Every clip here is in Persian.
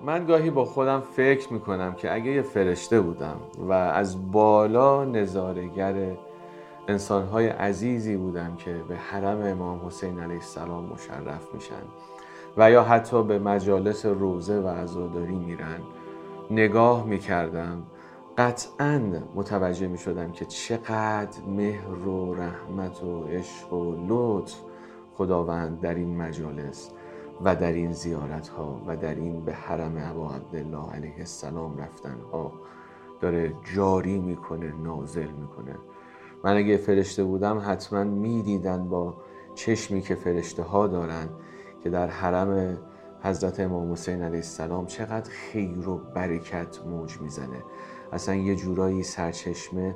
من گاهی با خودم فکر می‌کنم که اگه یه فرشته بودم و از بالا نظارگر انسانهای عزیزی بودم که به حرم امام حسین علیه السلام مشرف میشن و یا حتی به مجالس روزه و عزاداری میرن نگاه می‌کردم قطعا متوجه می‌شدم که چقدر مهر و رحمت و عشق و لطف خداوند در این مجالس. و در این زیارت ها و در این به حرم ابا عبدالله علیه السلام رفتن ها داره جاری می‌کنه نازل می‌کنه. من اگه فرشته بودم حتما می‌دیدن با چشمی که فرشته ها دارن که در حرم حضرت امام حسین علیه السلام چقدر خیر و برکت موج می‌زنه. اصلا یه جورایی سرچشمه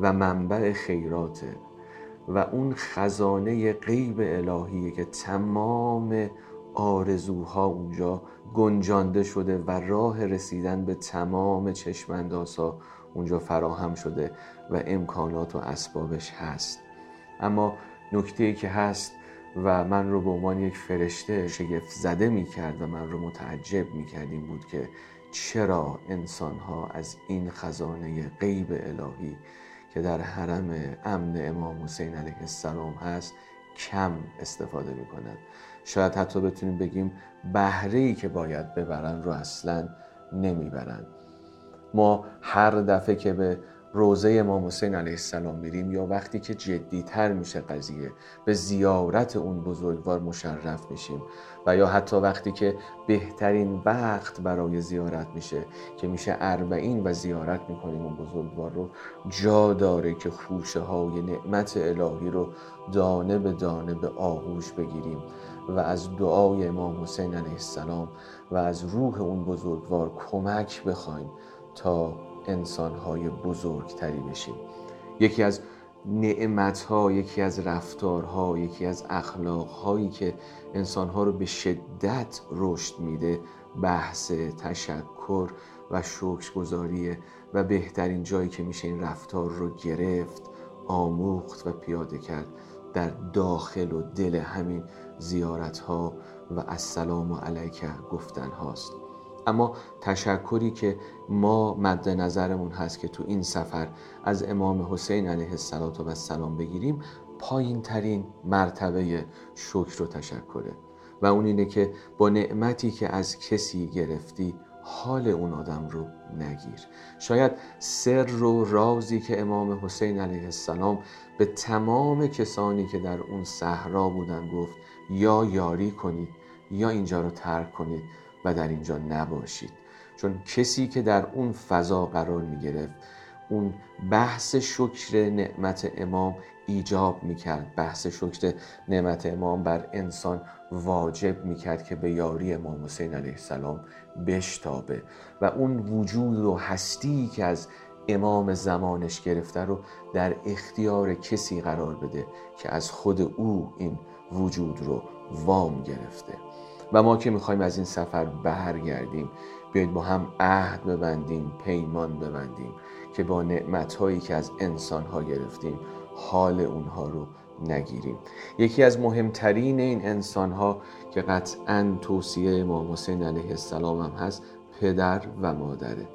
و منبع خیراته. و اون خزانه غیب الهیه که تمام آرزوها اونجا گنجانده شده و راه رسیدن به تمام چشمندازها اونجا فراهم شده و امکانات و اسبابش هست. اما نکته که هست و من رو به عنوان یک فرشته شگفت زده می کرد و من رو متعجب می کرد این بود که چرا انسان ها از این خزانه غیب الهی که در حرم امن امام حسین علیه السلام هست کم استفاده می کنند شاید حتی بتونیم بگیم بهره ای که باید ببرن رو اصلا نمی‌برن. ما هر دفعه که به روزه امام حسین علیه السلام میریم یا وقتی که جدیتر میشه قضیه به زیارت اون بزرگوار مشرف میشیم و یا حتی وقتی که بهترین وقت برای زیارت میشه که میشه اربعین و زیارت می‌کنیم اون بزرگوار رو جا داره که خوشه های نعمت الهی رو دانه به دانه به آغوش بگیریم و از دعای امام حسین علیه السلام و از روح اون بزرگوار کمک بخوایم تا انسانهای بزرگتری بشیم. یکی از نعمتها یکی از رفتارها یکی از اخلاقهایی که انسانها رو به شدت رشد میده بحث تشکر و شکرگزاریه و بهترین جایی که میشه این رفتار رو گرفت آموخت و پیاده کرد در داخل و دل همین زیارت ها و السلام علیک گفتن هاست اما تشکری که ما مد نظرمون هست که تو این سفر از امام حسین علیه السلام بگیریم پایین ترین مرتبه شکر و تشکره. و اون اینه که با نعمتی که از کسی گرفتی حال اون آدم رو نگیر. شاید سر و رازی که امام حسین علیه السلام به تمام کسانی که در اون صحرا بودن گفت یا یاری کنید یا اینجا رو ترک کنید. و در اینجا نباشید. چون کسی که در اون فضا قرار می گرفت اون بحث شکر نعمت امام ایجاب می‌کرد بحث شکر نعمت امام بر انسان واجب می‌کرد که به یاری امام حسین علیه السلام بشتابه. و اون وجود و هستی که از امام زمانش گرفته رو در اختیار کسی قرار بده که از خود او این وجود رو وام گرفته. و ما که می‌خوایم از این سفر برگردیم بیایید با هم عهد ببندیم پیمان ببندیم که با نعمتهایی که از انسانها گرفتیم حال اونها رو نگیریم. یکی از مهمترین این انسانها که قطعا توصیه امام حسین علیه السلام هم هست پدر و مادره.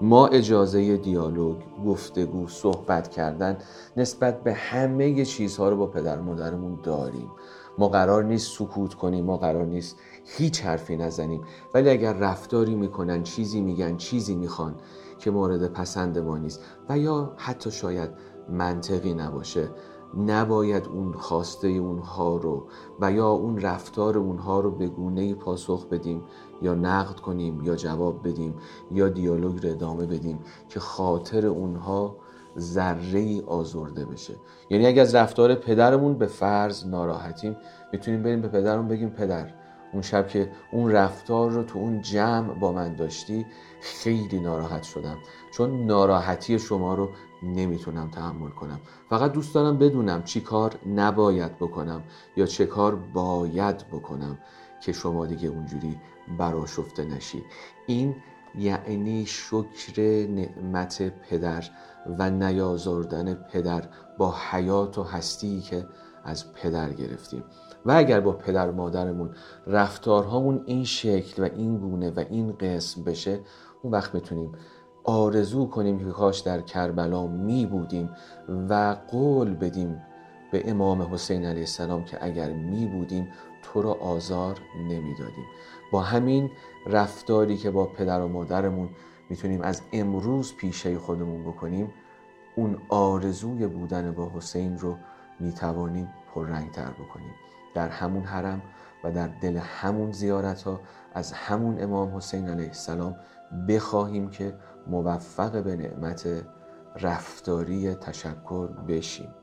ما اجازه دیالوگ گفتگو صحبت کردن نسبت به همه چیزها رو با پدر و مادرمون داریم. ما قرار نیست سکوت کنیم ما قرار نیست هیچ حرفی نزنیم. ولی اگر رفتاری می‌کنن چیزی میگن چیزی می‌خوان که مورد پسند ما نیست و یا حتی شاید منطقی نباشه نباید اون خواسته اونها رو و یا اون رفتار اونها رو به گونه پاسخ بدیم یا نقد کنیم یا جواب بدیم یا دیالوگ رو ادامه بدیم که خاطر اونها ذره ای آزرده بشه. یعنی اگه از رفتار پدرمون به فرض ناراحتیم می‌تونیم بریم به پدرمون بگیم پدر اون شب که اون رفتار رو تو اون جمع با من داشتی خیلی ناراحت شدم. چون ناراحتی شما رو نمی‌تونم تحمل کنم. فقط دوست دارم بدونم چی کار نباید بکنم یا چه کار باید بکنم که شما دیگه اونجوری براشفته نشی. این یعنی شکر نعمت پدر و نیازاردن پدر با حیات و هستی که از پدر گرفتیم. و اگر با پدر مادرمون رفتارهامون این شکل و این گونه و این قسم بشه اون وقت می‌تونیم آرزو کنیم که کاش در کربلا می بودیم و قول بدیم به امام حسین علیه السلام که اگر می بودیم تو را آزار نمی‌دادیم. با همین رفتاری که با پدر و مادرمون می‌تونیم از امروز پیشه خودمون بکنیم اون آرزوی بودن با حسین رو می‌توانیم پررنگتر بکنیم. در همون حرم و در دل همون زیارت ها از همون امام حسین علیه السلام بخواهیم که موفق به نعمت رفتاری تشکر بشیم.